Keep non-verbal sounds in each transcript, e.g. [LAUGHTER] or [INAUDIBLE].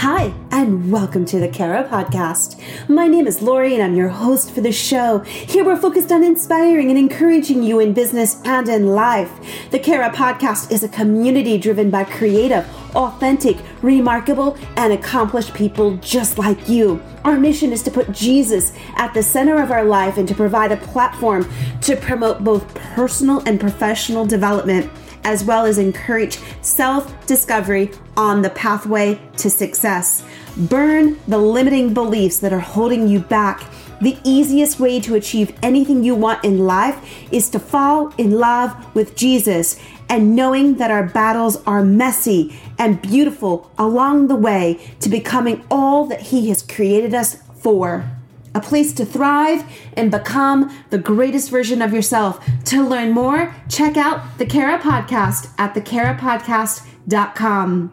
Hi, and welcome to the Cara Podcast. My name is Lori, and I'm your host for the show. Here we're focused on inspiring and encouraging you in business and in life. The Cara Podcast is a community driven by creative, authentic, remarkable, and accomplished people just like you. Our mission is to put Jesus at the center of our life and to provide a platform to promote both personal and professional development as well as encourage self discovery on the pathway to success. Burn the limiting beliefs that are holding you back. The easiest way to achieve anything you want in life is to fall in love with Jesus and knowing that our battles are messy and beautiful along the way to becoming all that He has created us for a place to thrive and become the greatest version of yourself. To learn more, check out the Cara Podcast at thecarapodcast.com.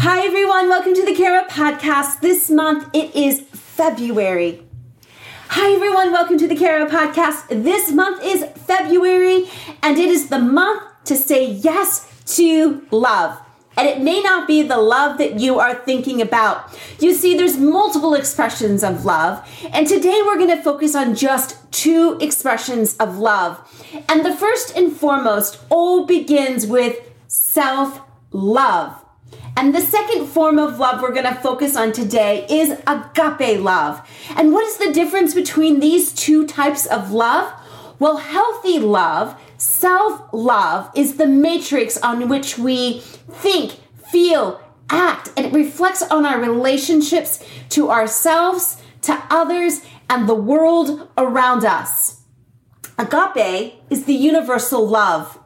Hi, everyone. Welcome to the Cara Podcast. This month it is February. Hi, everyone. Welcome to the Cara Podcast. This month is February, and it is the month to say yes to love and it may not be the love that you are thinking about. You see, there's multiple expressions of love, and today we're going to focus on just two expressions of love. And the first and foremost all begins with self love. And the second form of love we're going to focus on today is agape love. And what is the difference between these two types of love? Well, healthy love Self love is the matrix on which we think, feel, act, and it reflects on our relationships to ourselves, to others, and the world around us. Agape is the universal love.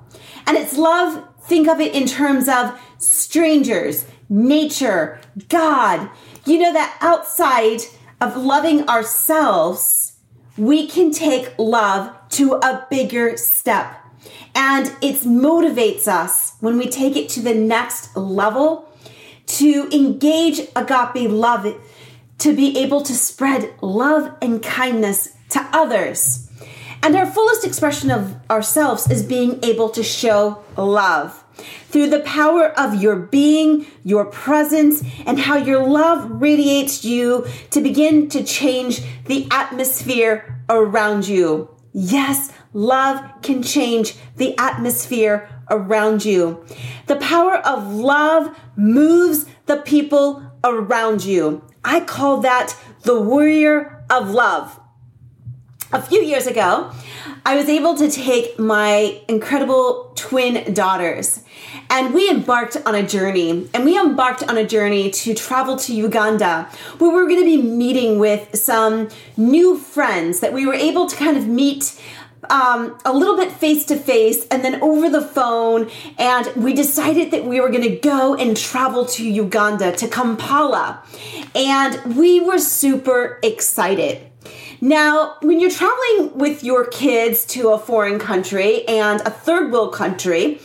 And it's love, think of it in terms of strangers, nature, God. You know that outside of loving ourselves, we can take love to a bigger step. And it motivates us when we take it to the next level to engage agape love, to be able to spread love and kindness to others. And our fullest expression of ourselves is being able to show love through the power of your being, your presence, and how your love radiates you to begin to change the atmosphere around you. Yes, love can change the atmosphere around you. The power of love moves the people around you. I call that the warrior of love. A few years ago, I was able to take my incredible twin daughters and we embarked on a journey. And we embarked on a journey to travel to Uganda where we were going to be meeting with some new friends that we were able to kind of meet um, a little bit face to face and then over the phone. And we decided that we were going to go and travel to Uganda, to Kampala. And we were super excited. Now, when you're traveling with your kids to a foreign country and a third world country,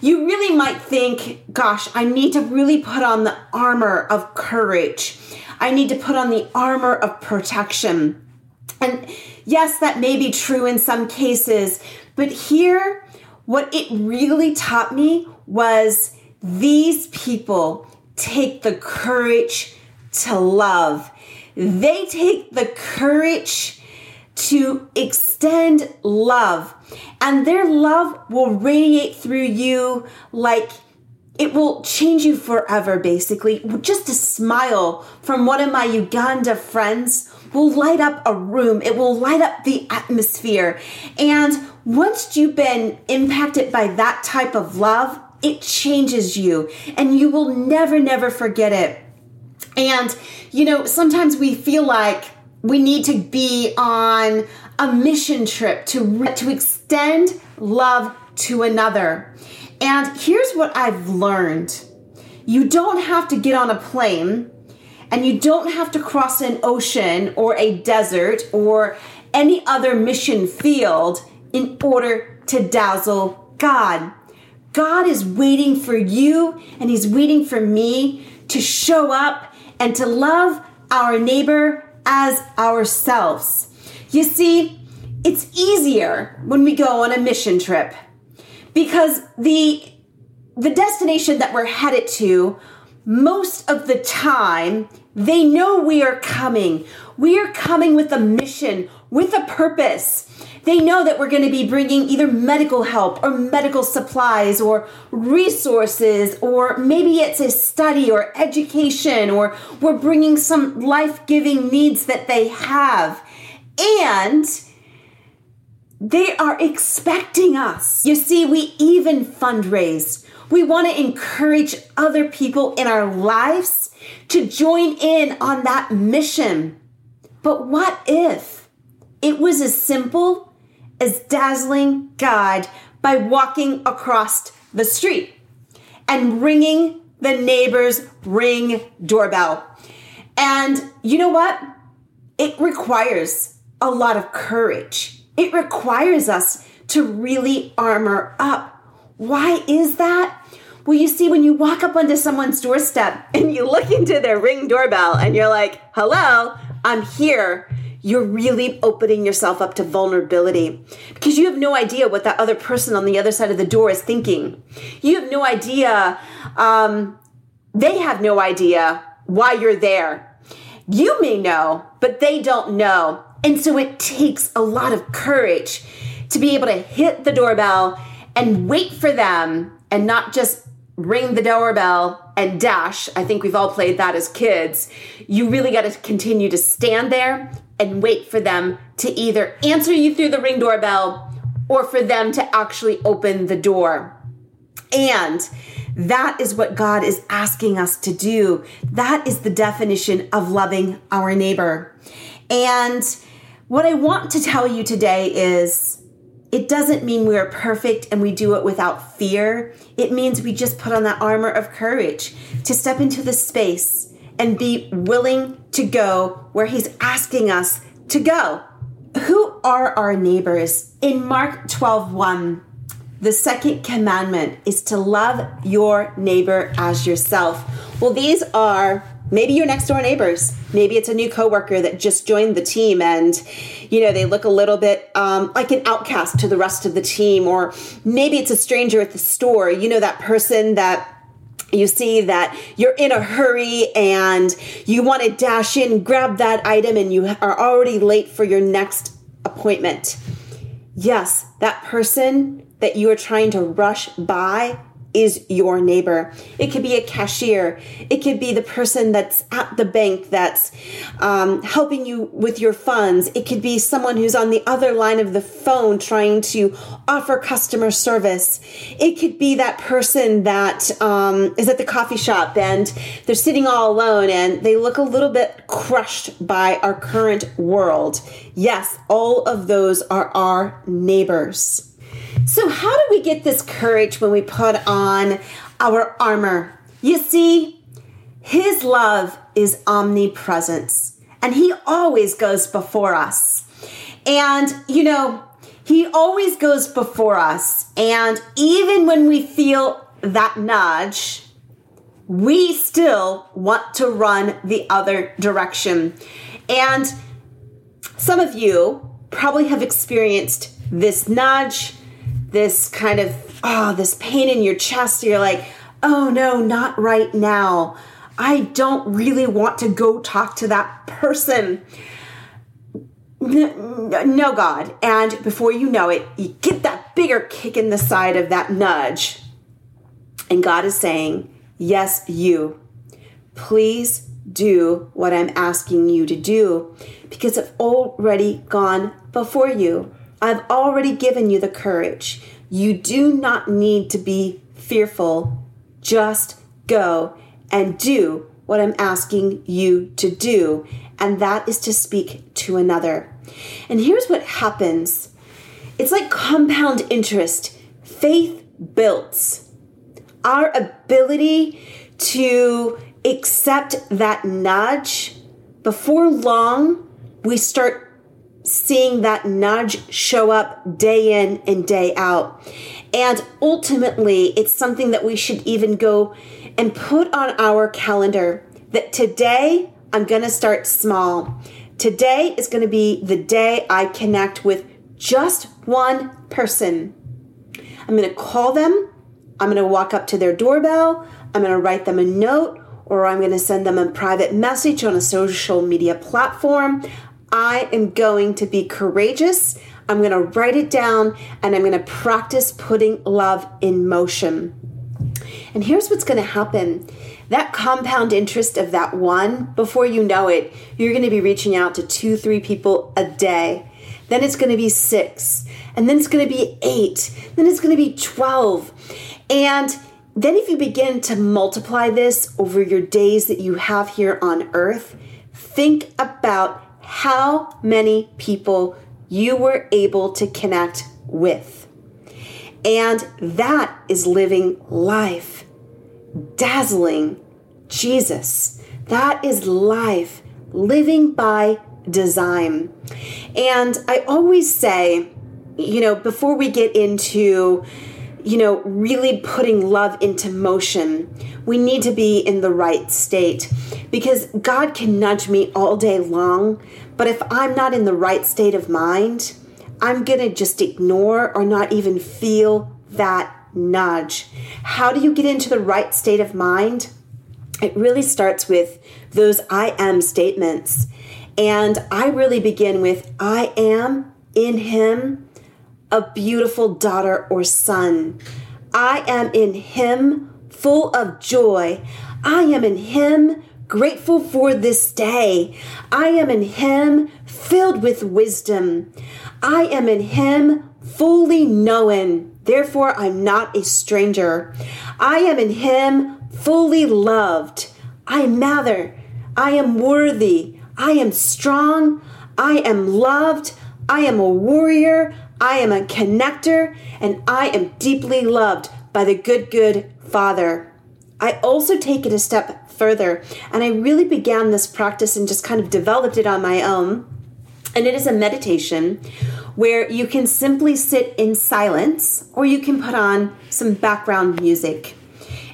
you really might think, gosh, I need to really put on the armor of courage. I need to put on the armor of protection. And yes, that may be true in some cases, but here, what it really taught me was these people take the courage to love. They take the courage to extend love, and their love will radiate through you like it will change you forever, basically. Just a smile from one of my Uganda friends will light up a room, it will light up the atmosphere. And once you've been impacted by that type of love, it changes you and you will never, never forget it. And, you know, sometimes we feel like we need to be on a mission trip to, to extend love to another. And here's what I've learned you don't have to get on a plane and you don't have to cross an ocean or a desert or any other mission field in order to dazzle God. God is waiting for you and He's waiting for me to show up and to love our neighbor as ourselves. You see, it's easier when we go on a mission trip because the the destination that we're headed to, most of the time, they know we are coming. We are coming with a mission, with a purpose. They know that we're going to be bringing either medical help or medical supplies or resources, or maybe it's a study or education, or we're bringing some life giving needs that they have. And they are expecting us. You see, we even fundraise. We want to encourage other people in our lives to join in on that mission. But what if it was as simple as dazzling God by walking across the street and ringing the neighbor's ring doorbell? And you know what? It requires a lot of courage it requires us to really armor up. Why is that? Well, you see, when you walk up onto someone's doorstep [LAUGHS] and you look into their ring doorbell and you're like, hello, I'm here, you're really opening yourself up to vulnerability because you have no idea what that other person on the other side of the door is thinking. You have no idea, um, they have no idea why you're there. You may know, but they don't know. And so it takes a lot of courage to be able to hit the doorbell and wait for them and not just ring the doorbell and dash. I think we've all played that as kids. You really got to continue to stand there and wait for them to either answer you through the ring doorbell or for them to actually open the door. And that is what God is asking us to do. That is the definition of loving our neighbor. And what I want to tell you today is it doesn't mean we are perfect and we do it without fear. It means we just put on that armor of courage to step into the space and be willing to go where He's asking us to go. Who are our neighbors? In Mark 12 1, the second commandment is to love your neighbor as yourself. Well, these are maybe your next door neighbors. Maybe it's a new coworker that just joined the team and you know they look a little bit um, like an outcast to the rest of the team. Or maybe it's a stranger at the store. You know that person that you see that you're in a hurry and you want to dash in grab that item and you are already late for your next appointment. Yes that person that you are trying to rush by is your neighbor. It could be a cashier. It could be the person that's at the bank that's um, helping you with your funds. It could be someone who's on the other line of the phone trying to offer customer service. It could be that person that um, is at the coffee shop and they're sitting all alone and they look a little bit crushed by our current world. Yes, all of those are our neighbors. So, how do we get this courage when we put on our armor? You see, His love is omnipresence, and He always goes before us. And, you know, He always goes before us. And even when we feel that nudge, we still want to run the other direction. And some of you probably have experienced this nudge this kind of oh this pain in your chest you're like oh no not right now. I don't really want to go talk to that person. No god. And before you know it you get that bigger kick in the side of that nudge. And god is saying yes you. Please do what i'm asking you to do because i've already gone before you I've already given you the courage. You do not need to be fearful. Just go and do what I'm asking you to do, and that is to speak to another. And here's what happens it's like compound interest. Faith builds our ability to accept that nudge. Before long, we start seeing that nudge show up day in and day out. And ultimately, it's something that we should even go and put on our calendar that today I'm going to start small. Today is going to be the day I connect with just one person. I'm going to call them I'm going to walk up to their doorbell, I'm going to write them a note, or I'm going to send them a private message on a social media platform. I am going to be courageous. I'm going to write it down and I'm going to practice putting love in motion. And here's what's going to happen that compound interest of that one, before you know it, you're going to be reaching out to two, three people a day. Then it's going to be six. And then it's going to be eight. Then it's going to be 12. And then, if you begin to multiply this over your days that you have here on earth, think about how many people you were able to connect with. And that is living life, dazzling Jesus. That is life, living by design. And I always say, you know, before we get into you know, really putting love into motion, we need to be in the right state because God can nudge me all day long. But if I'm not in the right state of mind, I'm going to just ignore or not even feel that nudge. How do you get into the right state of mind? It really starts with those I am statements. And I really begin with I am in Him a beautiful daughter or son. I am in Him full of joy. I am in Him grateful for this day. I am in Him filled with wisdom. I am in Him fully known. Therefore, I'm not a stranger. I am in Him fully loved. I matter. I am worthy. I am strong. I am loved. I am a warrior. I am a connector and I am deeply loved by the good, good Father. I also take it a step further and I really began this practice and just kind of developed it on my own. And it is a meditation where you can simply sit in silence or you can put on some background music.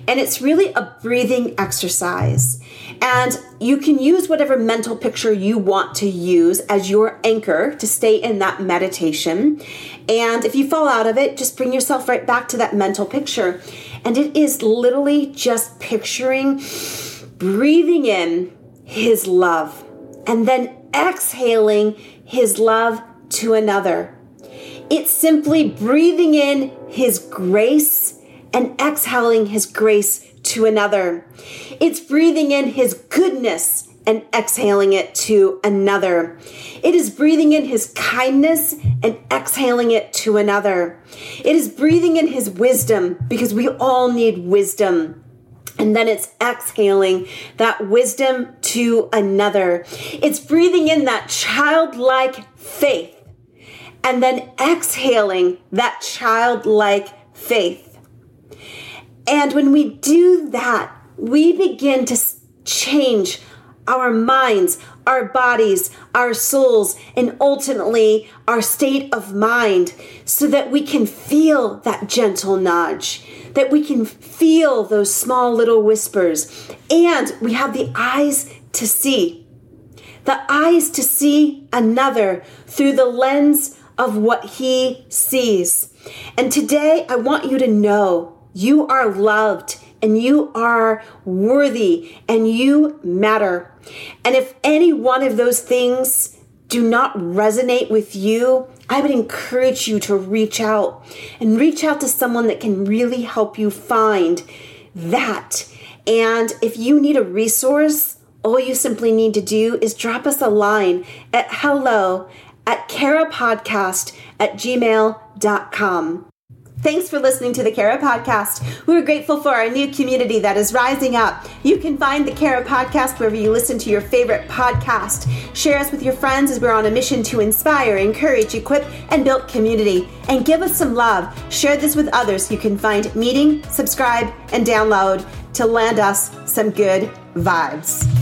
And it's really a breathing exercise. And you can use whatever mental picture you want to use as your anchor to stay in that meditation. And if you fall out of it, just bring yourself right back to that mental picture. And it is literally just picturing breathing in His love and then exhaling His love to another. It's simply breathing in His grace and exhaling His grace to another. It's breathing in His goodness and exhaling it to another. It is breathing in His kindness and exhaling it to another. It is breathing in His wisdom because we all need wisdom. And then it's exhaling that wisdom to another. It's breathing in that childlike faith and then exhaling that childlike faith. And when we do that, we begin to change our minds, our bodies, our souls, and ultimately our state of mind so that we can feel that gentle nudge, that we can feel those small little whispers, and we have the eyes to see. The eyes to see another through the lens of what he sees. And today I want you to know you are loved and you are worthy and you matter. And if any one of those things do not resonate with you, I would encourage you to reach out and reach out to someone that can really help you find that. And if you need a resource, all you simply need to do is drop us a line at hello at carapodcast at gmail.com. Thanks for listening to the Cara Podcast. We're grateful for our new community that is rising up. You can find the Cara Podcast wherever you listen to your favorite podcast. Share us with your friends as we're on a mission to inspire, encourage, equip, and build community. And give us some love. Share this with others you can find meeting, subscribe, and download to land us some good vibes.